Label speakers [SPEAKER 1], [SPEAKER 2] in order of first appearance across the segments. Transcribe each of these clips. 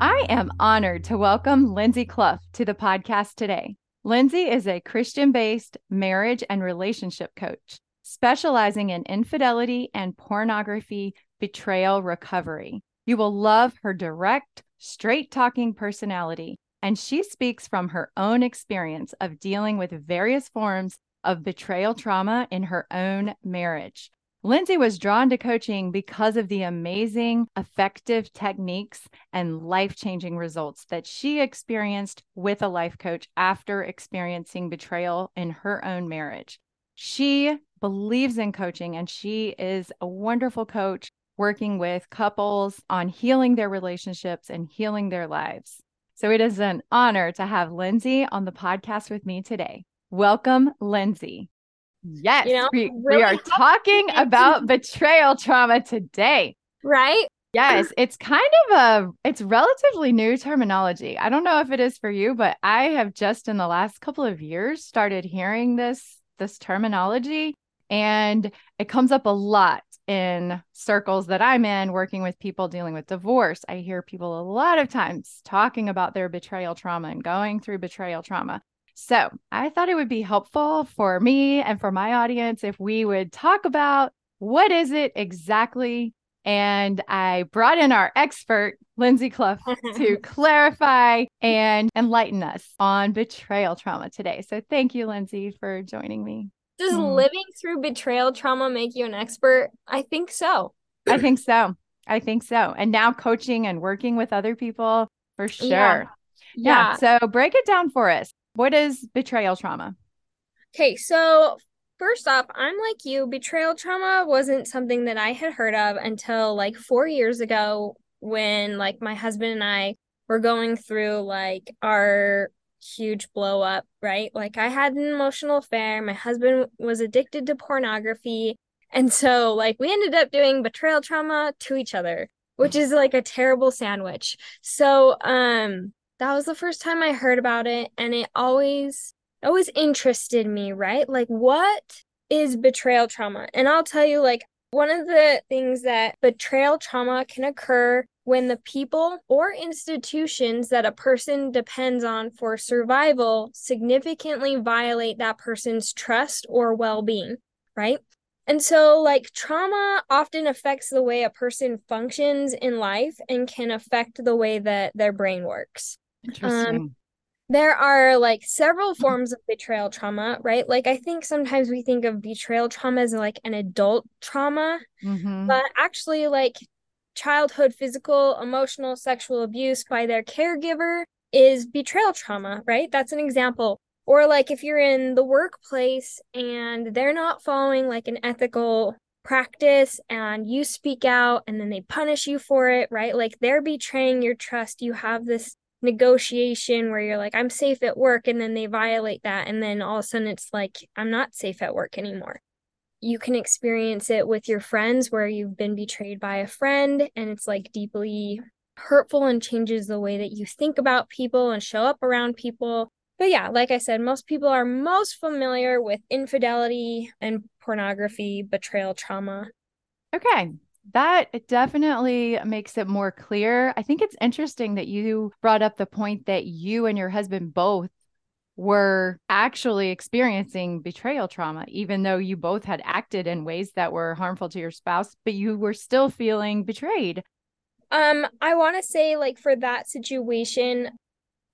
[SPEAKER 1] I am honored to welcome Lindsay Cluff to the podcast today. Lindsay is a Christian based marriage and relationship coach specializing in infidelity and pornography betrayal recovery. You will love her direct, straight talking personality, and she speaks from her own experience of dealing with various forms of betrayal trauma in her own marriage. Lindsay was drawn to coaching because of the amazing, effective techniques and life changing results that she experienced with a life coach after experiencing betrayal in her own marriage. She believes in coaching and she is a wonderful coach working with couples on healing their relationships and healing their lives. So it is an honor to have Lindsay on the podcast with me today. Welcome, Lindsay. Yes, you know, we, really we are talking about betrayal trauma today.
[SPEAKER 2] Right?
[SPEAKER 1] Yes, it's kind of a it's relatively new terminology. I don't know if it is for you, but I have just in the last couple of years started hearing this this terminology and it comes up a lot in circles that I'm in working with people dealing with divorce. I hear people a lot of times talking about their betrayal trauma and going through betrayal trauma. So I thought it would be helpful for me and for my audience if we would talk about what is it exactly. And I brought in our expert, Lindsay Cluff, to clarify and enlighten us on betrayal trauma today. So thank you, Lindsay, for joining me.
[SPEAKER 2] Does mm. living through betrayal trauma make you an expert? I think so.
[SPEAKER 1] I think so. I think so. And now coaching and working with other people for sure. Yeah. yeah. yeah. So break it down for us. What is betrayal trauma?
[SPEAKER 2] Okay, so first off, I'm like you. Betrayal trauma wasn't something that I had heard of until like four years ago when like my husband and I were going through like our huge blow up, right? Like I had an emotional affair. My husband was addicted to pornography. And so like we ended up doing betrayal trauma to each other, which is like a terrible sandwich. So um that was the first time I heard about it and it always always interested me, right? Like what is betrayal trauma? And I'll tell you like one of the things that betrayal trauma can occur when the people or institutions that a person depends on for survival significantly violate that person's trust or well being, right? And so, like, trauma often affects the way a person functions in life and can affect the way that their brain works.
[SPEAKER 1] Interesting. Um,
[SPEAKER 2] there are like several forms of betrayal trauma, right? Like I think sometimes we think of betrayal trauma as like an adult trauma, mm-hmm. but actually like childhood physical, emotional, sexual abuse by their caregiver is betrayal trauma, right? That's an example. Or like if you're in the workplace and they're not following like an ethical practice and you speak out and then they punish you for it, right? Like they're betraying your trust. You have this negotiation where you're like, I'm safe at work, and then they violate that. And then all of a sudden it's like, I'm not safe at work anymore. You can experience it with your friends where you've been betrayed by a friend and it's like deeply hurtful and changes the way that you think about people and show up around people. But yeah, like I said, most people are most familiar with infidelity and pornography, betrayal trauma.
[SPEAKER 1] Okay that definitely makes it more clear. I think it's interesting that you brought up the point that you and your husband both were actually experiencing betrayal trauma, even though you both had acted in ways that were harmful to your spouse, but you were still feeling betrayed.
[SPEAKER 2] Um, I want to say, like, for that situation,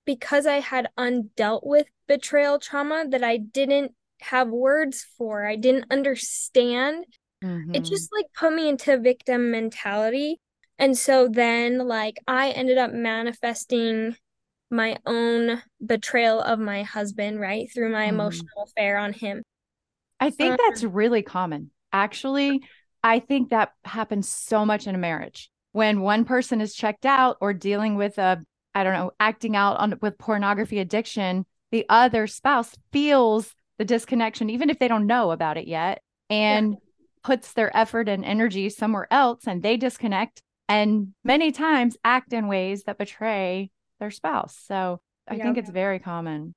[SPEAKER 2] because I had undealt with betrayal trauma that I didn't have words for, I didn't understand Mm-hmm. It just like put me into victim mentality. And so then like I ended up manifesting my own betrayal of my husband, right? Through my mm-hmm. emotional affair on him.
[SPEAKER 1] I think um, that's really common. Actually, I think that happens so much in a marriage when one person is checked out or dealing with a, I don't know, acting out on with pornography addiction, the other spouse feels the disconnection, even if they don't know about it yet, and yeah. Puts their effort and energy somewhere else and they disconnect and many times act in ways that betray their spouse. So I think it's very common.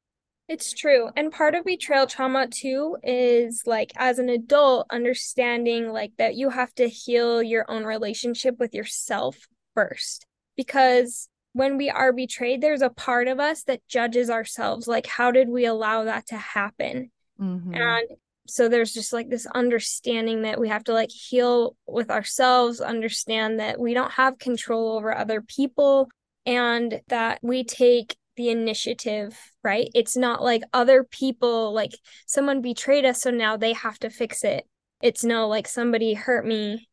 [SPEAKER 2] It's true. And part of betrayal trauma too is like as an adult understanding like that you have to heal your own relationship with yourself first. Because when we are betrayed, there's a part of us that judges ourselves. Like, how did we allow that to happen? Mm-hmm. And so there's just like this understanding that we have to like heal with ourselves, understand that we don't have control over other people, and that we take the initiative, right? It's not like other people, like someone betrayed us, so now they have to fix it. It's no like somebody hurt me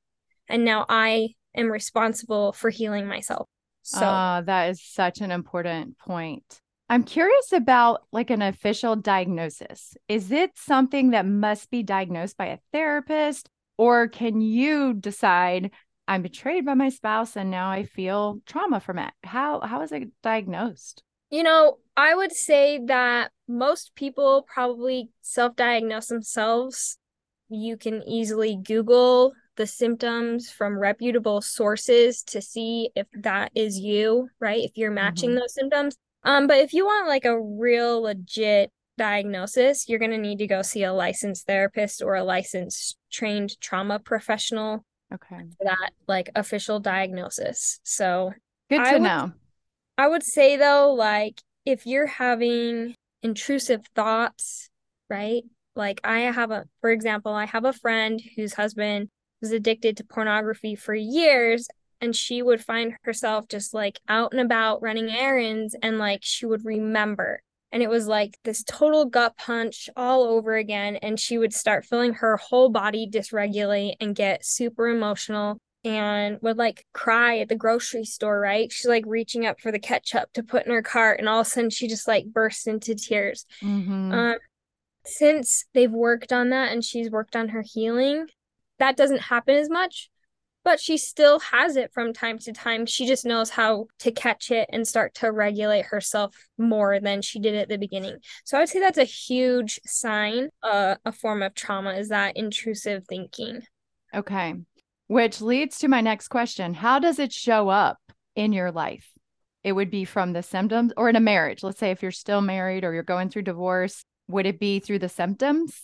[SPEAKER 2] and now I am responsible for healing myself.
[SPEAKER 1] So uh, that is such an important point. I'm curious about like an official diagnosis. Is it something that must be diagnosed by a therapist or can you decide I'm betrayed by my spouse and now I feel trauma from it? How how is it diagnosed?
[SPEAKER 2] You know, I would say that most people probably self diagnose themselves. You can easily Google the symptoms from reputable sources to see if that is you, right? If you're matching mm-hmm. those symptoms. Um, but if you want like a real legit diagnosis, you're going to need to go see a licensed therapist or a licensed trained trauma professional.
[SPEAKER 1] Okay.
[SPEAKER 2] For that like official diagnosis. So
[SPEAKER 1] good to I know.
[SPEAKER 2] I would say though, like if you're having intrusive thoughts, right? Like I have a, for example, I have a friend whose husband was addicted to pornography for years and she would find herself just like out and about running errands and like she would remember and it was like this total gut punch all over again and she would start feeling her whole body dysregulate and get super emotional and would like cry at the grocery store, right? She's like reaching up for the ketchup to put in her cart, and all of a sudden she just like bursts into tears. Mm-hmm. Um, since they've worked on that and she's worked on her healing, that doesn't happen as much, but she still has it from time to time. She just knows how to catch it and start to regulate herself more than she did at the beginning. So I would say that's a huge sign, uh, a form of trauma is that intrusive thinking.
[SPEAKER 1] Okay. Which leads to my next question How does it show up in your life? It would be from the symptoms or in a marriage. Let's say if you're still married or you're going through divorce, would it be through the symptoms?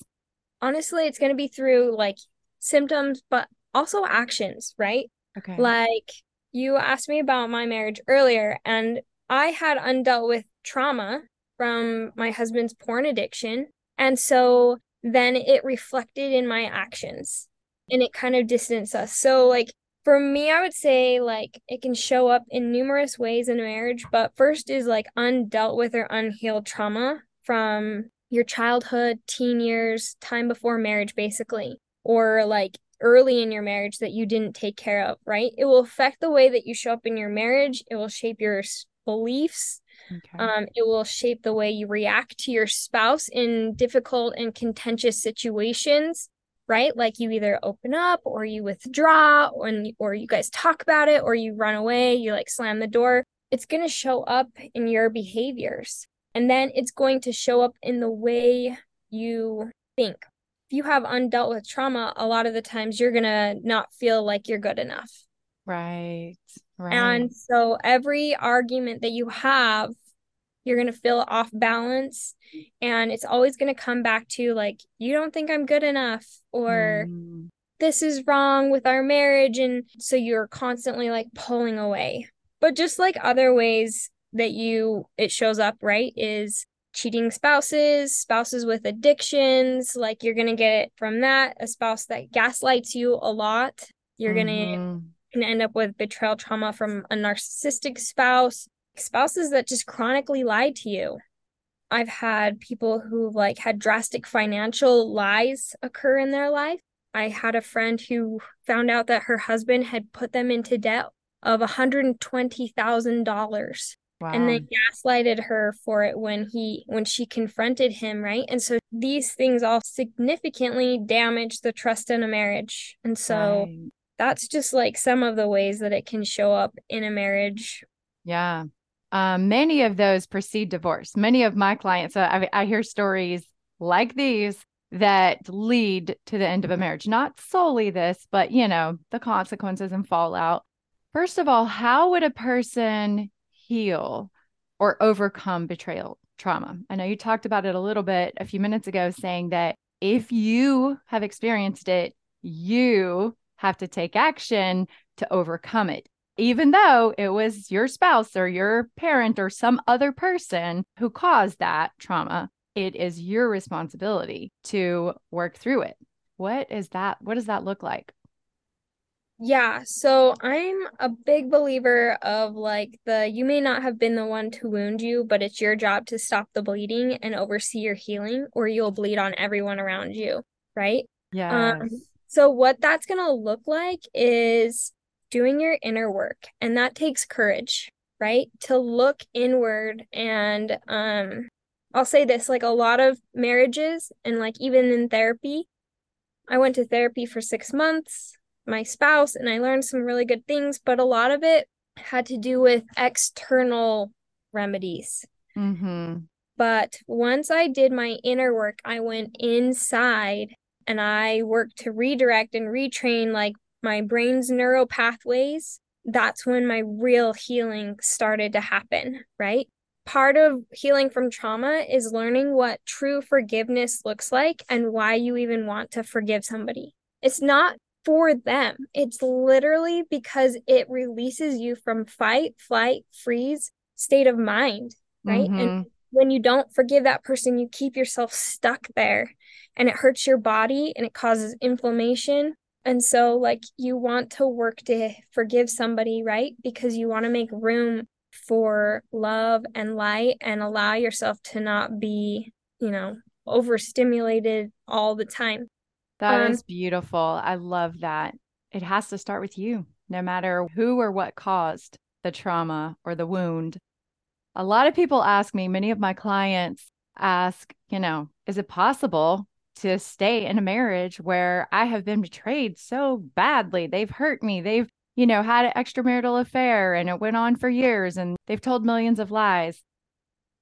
[SPEAKER 2] Honestly, it's going to be through like symptoms, but also actions, right?
[SPEAKER 1] Okay.
[SPEAKER 2] Like you asked me about my marriage earlier, and I had undealt with trauma from my husband's porn addiction. And so then it reflected in my actions and it kind of distanced us. So like for me, I would say like it can show up in numerous ways in a marriage, but first is like undealt with or unhealed trauma from your childhood, teen years, time before marriage, basically, or like early in your marriage that you didn't take care of, right? It will affect the way that you show up in your marriage. It will shape your beliefs. Okay. Um, it will shape the way you react to your spouse in difficult and contentious situations right? Like you either open up or you withdraw or, or you guys talk about it or you run away, you like slam the door. It's going to show up in your behaviors. And then it's going to show up in the way you think. If you have undealt with trauma, a lot of the times you're going to not feel like you're good enough.
[SPEAKER 1] Right. Right.
[SPEAKER 2] And so every argument that you have you're going to feel off balance and it's always going to come back to like you don't think I'm good enough or mm. this is wrong with our marriage and so you're constantly like pulling away. But just like other ways that you it shows up, right, is cheating spouses, spouses with addictions, like you're going to get it from that, a spouse that gaslights you a lot. You're mm-hmm. going to end up with betrayal trauma from a narcissistic spouse spouses that just chronically lied to you. I've had people who like had drastic financial lies occur in their life. I had a friend who found out that her husband had put them into debt of $120,000. Wow. And they gaslighted her for it when he when she confronted him, right? And so these things all significantly damage the trust in a marriage. And so right. that's just like some of the ways that it can show up in a marriage.
[SPEAKER 1] Yeah. Um, many of those precede divorce. Many of my clients, uh, I, I hear stories like these that lead to the end of a marriage. Not solely this, but you know, the consequences and fallout. First of all, how would a person heal or overcome betrayal trauma? I know you talked about it a little bit a few minutes ago, saying that if you have experienced it, you have to take action to overcome it. Even though it was your spouse or your parent or some other person who caused that trauma, it is your responsibility to work through it. What is that? What does that look like?
[SPEAKER 2] Yeah, so I'm a big believer of like the you may not have been the one to wound you, but it's your job to stop the bleeding and oversee your healing, or you'll bleed on everyone around you, right?
[SPEAKER 1] Yeah. Um,
[SPEAKER 2] so what that's gonna look like is doing your inner work, and that takes courage, right? To look inward and um I'll say this like a lot of marriages and like even in therapy, I went to therapy for six months, my spouse, and I learned some really good things, but a lot of it had to do with external remedies.
[SPEAKER 1] Mm-hmm.
[SPEAKER 2] But once I did my inner work, I went inside and I worked to redirect and retrain like my brain's neural pathways. That's when my real healing started to happen, right? part of healing from trauma is learning what true forgiveness looks like and why you even want to forgive somebody. It's not for them, it's literally because it releases you from fight, flight, freeze state of mind, right? Mm-hmm. And when you don't forgive that person, you keep yourself stuck there and it hurts your body and it causes inflammation. And so, like, you want to work to forgive somebody, right? Because you want to make room for love and light and allow yourself to not be, you know, overstimulated all the time.
[SPEAKER 1] That um, is beautiful. I love that. It has to start with you, no matter who or what caused the trauma or the wound. A lot of people ask me, many of my clients ask, you know, is it possible to stay in a marriage where I have been betrayed so badly? They've hurt me. They've you know, had an extramarital affair and it went on for years and they've told millions of lies.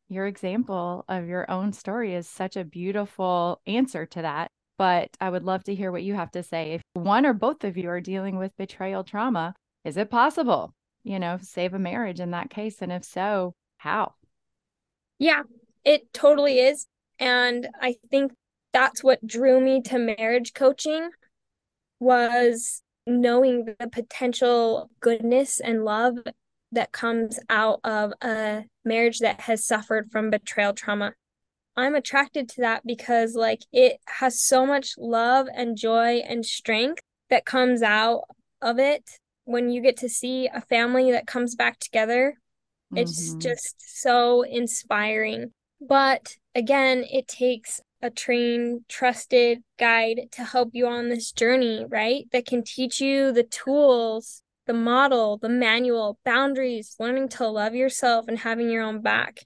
[SPEAKER 1] Your example of your own story is such a beautiful answer to that. But I would love to hear what you have to say. If one or both of you are dealing with betrayal trauma, is it possible, you know, save a marriage in that case? And if so, how?
[SPEAKER 2] Yeah, it totally is. And I think that's what drew me to marriage coaching was knowing the potential goodness and love that comes out of a marriage that has suffered from betrayal trauma. I'm attracted to that because like it has so much love and joy and strength that comes out of it when you get to see a family that comes back together. Mm-hmm. It's just so inspiring. But again, it takes a trained, trusted guide to help you on this journey, right? That can teach you the tools, the model, the manual, boundaries, learning to love yourself and having your own back.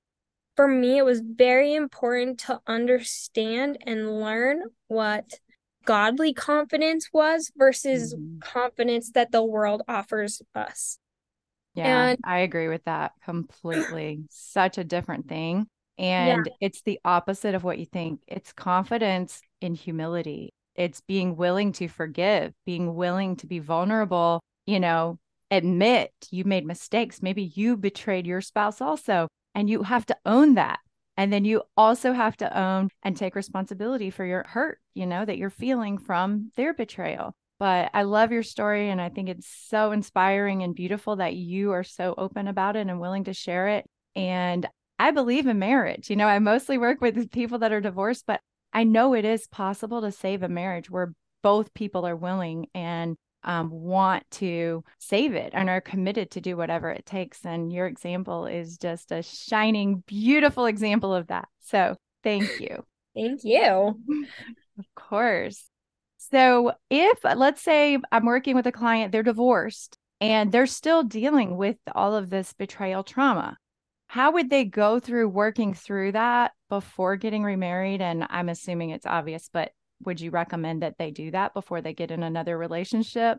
[SPEAKER 2] For me, it was very important to understand and learn what godly confidence was versus mm-hmm. confidence that the world offers us.
[SPEAKER 1] Yeah, and, I agree with that completely. Such a different thing. And yeah. it's the opposite of what you think. It's confidence in humility. It's being willing to forgive, being willing to be vulnerable, you know, admit you made mistakes. Maybe you betrayed your spouse also, and you have to own that. And then you also have to own and take responsibility for your hurt, you know, that you're feeling from their betrayal. But I love your story. And I think it's so inspiring and beautiful that you are so open about it and willing to share it. And I believe in marriage. You know, I mostly work with people that are divorced, but I know it is possible to save a marriage where both people are willing and um, want to save it and are committed to do whatever it takes. And your example is just a shining, beautiful example of that. So thank you.
[SPEAKER 2] Thank you.
[SPEAKER 1] Of course. So, if let's say I'm working with a client, they're divorced and they're still dealing with all of this betrayal trauma, how would they go through working through that before getting remarried? And I'm assuming it's obvious, but would you recommend that they do that before they get in another relationship?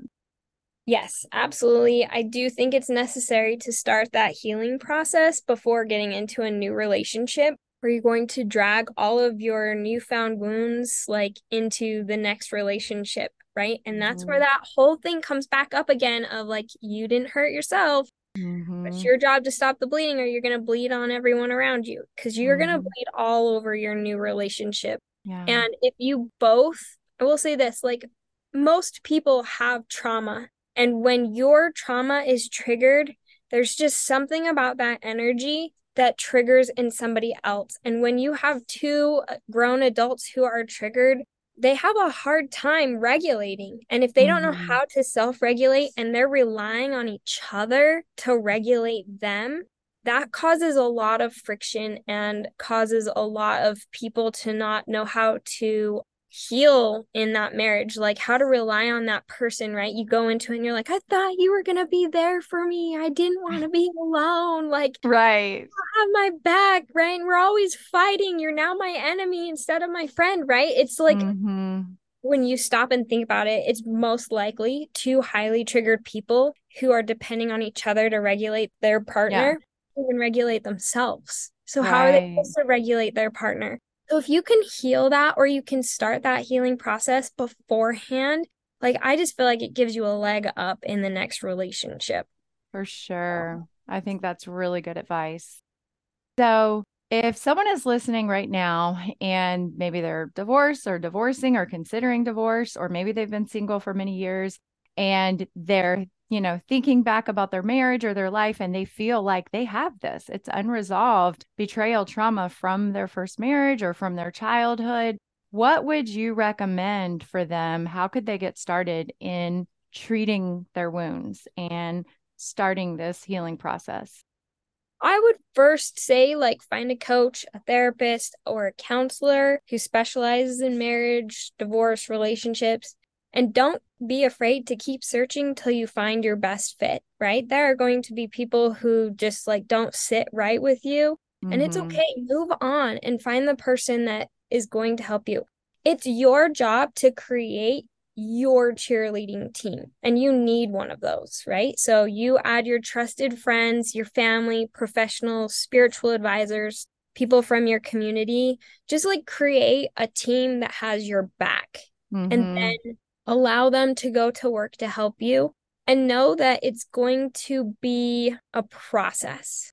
[SPEAKER 2] Yes, absolutely. I do think it's necessary to start that healing process before getting into a new relationship where you're going to drag all of your newfound wounds like into the next relationship, right? And that's mm-hmm. where that whole thing comes back up again of like you didn't hurt yourself. Mm-hmm. It's your job to stop the bleeding or you're going to bleed on everyone around you because you're mm-hmm. going to bleed all over your new relationship. Yeah. And if you both, I will say this, like most people have trauma and when your trauma is triggered, there's just something about that energy that triggers in somebody else. And when you have two uh, grown adults who are triggered, they have a hard time regulating. And if they mm-hmm. don't know mm-hmm. how to self regulate and they're relying on each other to regulate them, that causes a lot of friction and causes a lot of people to not know how to heal in that marriage, like how to rely on that person, right? You go into it and you're like, I thought you were going to be there for me. I didn't want to be alone. Like,
[SPEAKER 1] right.
[SPEAKER 2] Have my back, right? And we're always fighting. You're now my enemy instead of my friend, right? It's like, mm-hmm. when you stop and think about it, it's most likely two highly triggered people who are depending on each other to regulate their partner, yeah. Even regulate themselves. So, right. how are they supposed to regulate their partner? So if you can heal that or you can start that healing process beforehand, like I just feel like it gives you a leg up in the next relationship.
[SPEAKER 1] For sure. Um, I think that's really good advice. So, if someone is listening right now and maybe they're divorced or divorcing or considering divorce, or maybe they've been single for many years and they're you know, thinking back about their marriage or their life and they feel like they have this. It's unresolved betrayal trauma from their first marriage or from their childhood. What would you recommend for them? How could they get started in treating their wounds and starting this healing process?
[SPEAKER 2] I would first say, like, find a coach, a therapist, or a counselor who specializes in marriage, divorce, relationships, and don't be afraid to keep searching till you find your best fit, right? There are going to be people who just like don't sit right with you. Mm-hmm. And it's mm-hmm. okay. Move on and find the person that is going to help you. It's your job to create your cheerleading team, and you need one of those, right? So you add your trusted friends, your family, professional, spiritual advisors, people from your community. Just like create a team that has your back. Mm-hmm. And then allow them to go to work to help you and know that it's going to be a process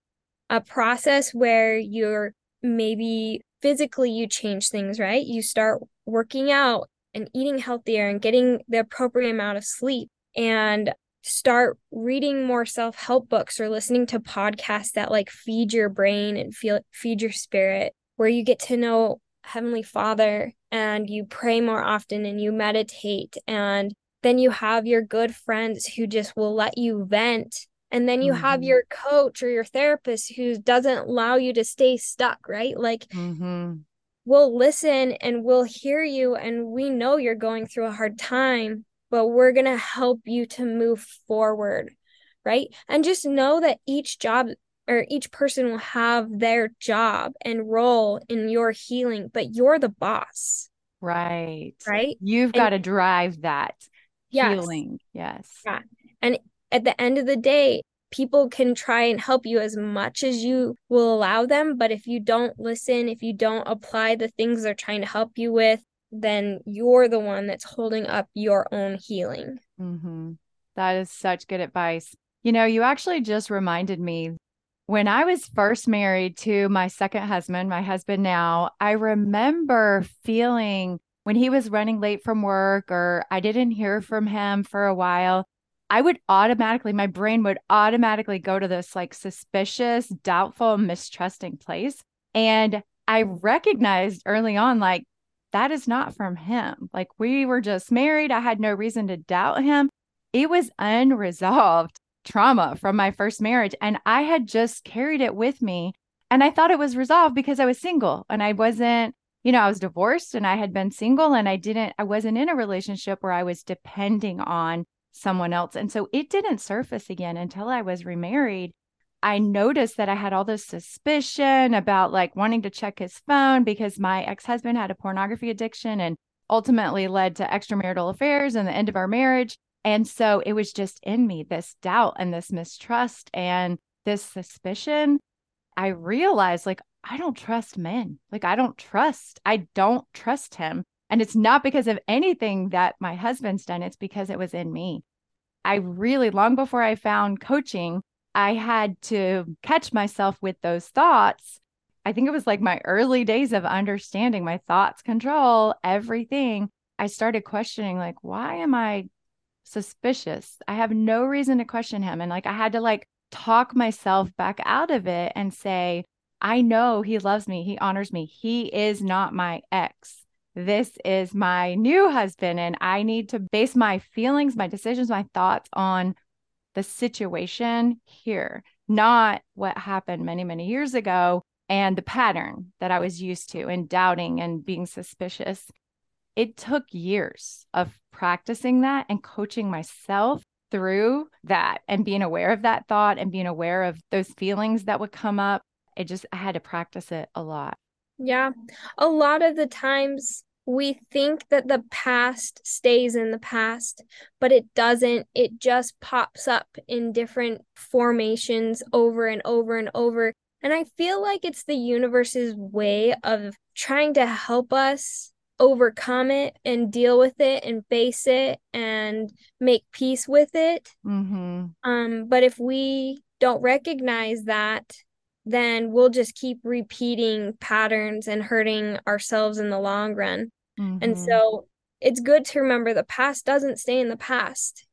[SPEAKER 2] a process where you're maybe physically you change things right? You start working out and eating healthier and getting the appropriate amount of sleep and start reading more self-help books or listening to podcasts that like feed your brain and feel feed your spirit where you get to know heavenly father and you pray more often and you meditate and then you have your good friends who just will let you vent and then you mm-hmm. have your coach or your therapist who doesn't allow you to stay stuck right like mm-hmm. we'll listen and we'll hear you and we know you're going through a hard time but we're going to help you to move forward right and just know that each job or each person will have their job and role in your healing but you're the boss
[SPEAKER 1] Right.
[SPEAKER 2] Right.
[SPEAKER 1] You've got to drive that yes. healing. Yes.
[SPEAKER 2] Yeah. And at the end of the day, people can try and help you as much as you will allow them. But if you don't listen, if you don't apply the things they're trying to help you with, then you're the one that's holding up your own healing.
[SPEAKER 1] Mm-hmm. That is such good advice. You know, you actually just reminded me when I was first married to my second husband, my husband now, I remember feeling when he was running late from work or I didn't hear from him for a while, I would automatically, my brain would automatically go to this like suspicious, doubtful, mistrusting place. And I recognized early on, like, that is not from him. Like, we were just married. I had no reason to doubt him. It was unresolved trauma from my first marriage. And I had just carried it with me. And I thought it was resolved because I was single and I wasn't, you know, I was divorced and I had been single and I didn't, I wasn't in a relationship where I was depending on someone else. And so it didn't surface again until I was remarried. I noticed that I had all this suspicion about like wanting to check his phone because my ex husband had a pornography addiction and ultimately led to extramarital affairs and the end of our marriage. And so it was just in me this doubt and this mistrust and this suspicion. I realized like, I don't trust men. Like, I don't trust, I don't trust him. And it's not because of anything that my husband's done, it's because it was in me. I really, long before I found coaching, I had to catch myself with those thoughts. I think it was like my early days of understanding my thoughts control everything. I started questioning, like, why am I suspicious? I have no reason to question him. And like, I had to like talk myself back out of it and say, I know he loves me. He honors me. He is not my ex this is my new husband and I need to base my feelings, my decisions, my thoughts on the situation here, not what happened many, many years ago and the pattern that I was used to and doubting and being suspicious. It took years of practicing that and coaching myself through that and being aware of that thought and being aware of those feelings that would come up. It just, I had to practice it a lot.
[SPEAKER 2] Yeah. A lot of the times we think that the past stays in the past, but it doesn't. It just pops up in different formations over and over and over. And I feel like it's the universe's way of trying to help us overcome it and deal with it and face it and make peace with it.
[SPEAKER 1] Mm-hmm.
[SPEAKER 2] Um, but if we don't recognize that then we'll just keep repeating patterns and hurting ourselves in the long run. Mm-hmm. And so it's good to remember the past doesn't stay in the past.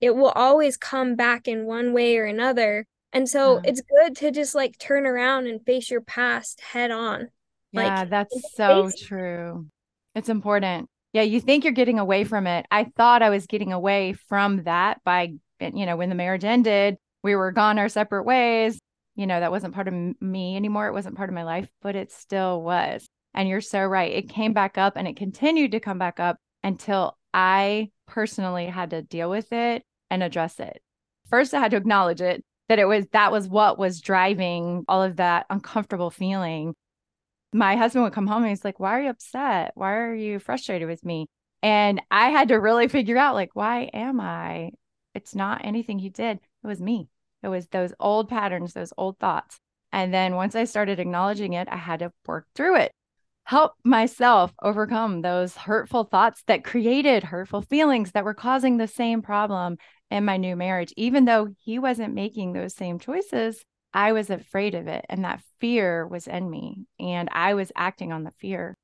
[SPEAKER 2] It will always come back in one way or another. And so yeah. it's good to just like turn around and face your past head on.
[SPEAKER 1] Yeah, like, that's so true. It's important. Yeah, you think you're getting away from it. I thought I was getting away from that by, you know, when the marriage ended, we were gone our separate ways you know, that wasn't part of me anymore. It wasn't part of my life, but it still was. And you're so right. It came back up and it continued to come back up until I personally had to deal with it and address it. First, I had to acknowledge it that it was that was what was driving all of that uncomfortable feeling. My husband would come home and he's like, Why are you upset? Why are you frustrated with me? And I had to really figure out, like, why am I? It's not anything he did. It was me. It was those old patterns, those old thoughts. And then once I started acknowledging it, I had to work through it, help myself overcome those hurtful thoughts that created hurtful feelings that were causing the same problem in my new marriage. Even though he wasn't making those same choices, I was afraid of it. And that fear was in me. And I was acting on the fear.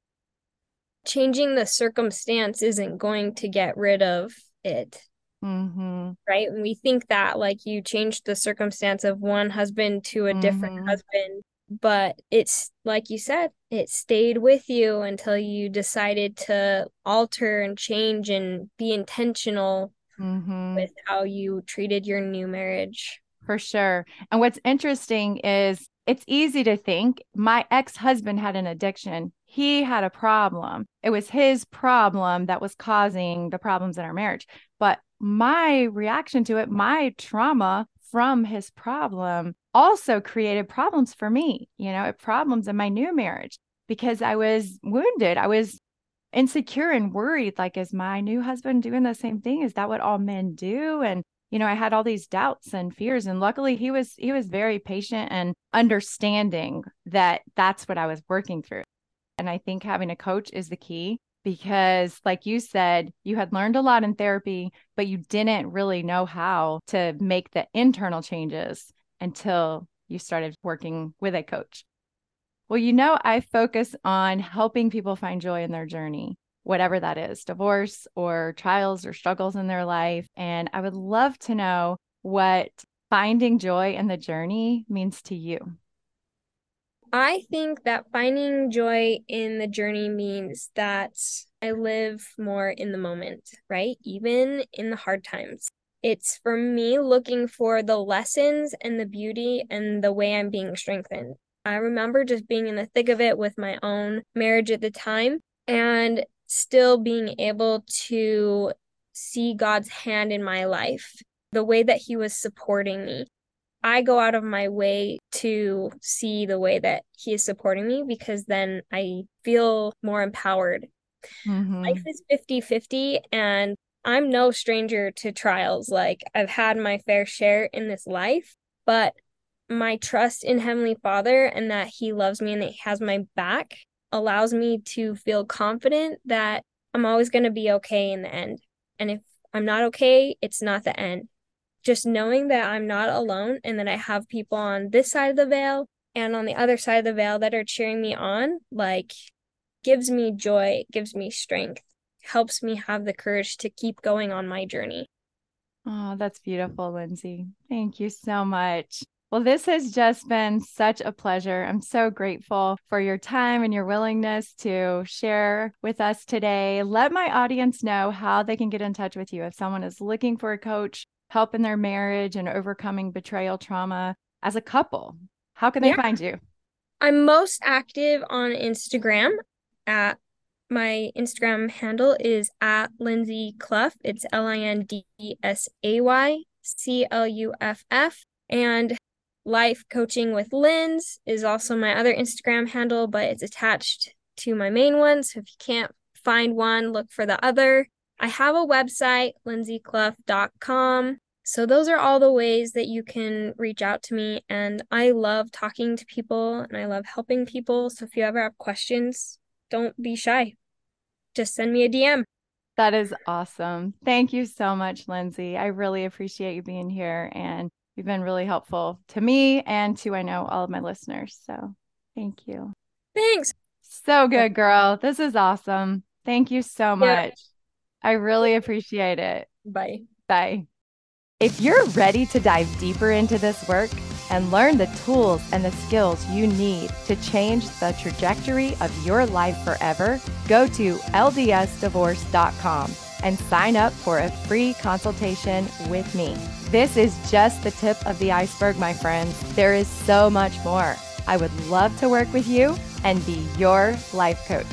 [SPEAKER 2] Changing the circumstance isn't going to get rid of it.
[SPEAKER 1] Mm-hmm.
[SPEAKER 2] Right. And we think that like you changed the circumstance of one husband to a mm-hmm. different husband, but it's like you said, it stayed with you until you decided to alter and change and be intentional
[SPEAKER 1] mm-hmm.
[SPEAKER 2] with how you treated your new marriage.
[SPEAKER 1] For sure. And what's interesting is it's easy to think my ex husband had an addiction. He had a problem. It was his problem that was causing the problems in our marriage. But my reaction to it, my trauma from his problem also created problems for me, you know, problems in my new marriage because I was wounded. I was insecure and worried like, is my new husband doing the same thing? Is that what all men do? And you know i had all these doubts and fears and luckily he was he was very patient and understanding that that's what i was working through. And i think having a coach is the key because like you said you had learned a lot in therapy but you didn't really know how to make the internal changes until you started working with a coach. Well you know i focus on helping people find joy in their journey whatever that is divorce or trials or struggles in their life and i would love to know what finding joy in the journey means to you
[SPEAKER 2] I think that finding joy in the journey means that I live more in the moment, right? Even in the hard times. It's for me looking for the lessons and the beauty and the way I'm being strengthened. I remember just being in the thick of it with my own marriage at the time and still being able to see God's hand in my life, the way that He was supporting me. I go out of my way to see the way that he is supporting me because then I feel more empowered.
[SPEAKER 1] Mm-hmm.
[SPEAKER 2] Life is 50 50, and I'm no stranger to trials. Like I've had my fair share in this life, but my trust in Heavenly Father and that He loves me and that He has my back allows me to feel confident that I'm always going to be okay in the end. And if I'm not okay, it's not the end. Just knowing that I'm not alone and that I have people on this side of the veil and on the other side of the veil that are cheering me on, like gives me joy, gives me strength, helps me have the courage to keep going on my journey.
[SPEAKER 1] Oh, that's beautiful, Lindsay. Thank you so much. Well, this has just been such a pleasure. I'm so grateful for your time and your willingness to share with us today. Let my audience know how they can get in touch with you if someone is looking for a coach, help in their marriage and overcoming betrayal trauma as a couple. How can they yeah. find you?
[SPEAKER 2] I'm most active on Instagram at my Instagram handle is at Lindsay Cluff. It's L I N D S A Y C L U F F. And Life Coaching with Linds is also my other Instagram handle, but it's attached to my main one. So if you can't find one, look for the other. I have a website, lindsaycluff.com. So those are all the ways that you can reach out to me. And I love talking to people and I love helping people. So if you ever have questions, don't be shy. Just send me a DM.
[SPEAKER 1] That is awesome. Thank you so much, Lindsay. I really appreciate you being here and you've been really helpful to me and to I know all of my listeners. So thank you.
[SPEAKER 2] Thanks.
[SPEAKER 1] So good, girl. This is awesome. Thank you so much. Yeah. I really appreciate it.
[SPEAKER 2] Bye.
[SPEAKER 1] Bye. If you're ready to dive deeper into this work and learn the tools and the skills you need to change the trajectory of your life forever, go to ldsdivorce.com and sign up for a free consultation with me. This is just the tip of the iceberg, my friends. There is so much more. I would love to work with you and be your life coach.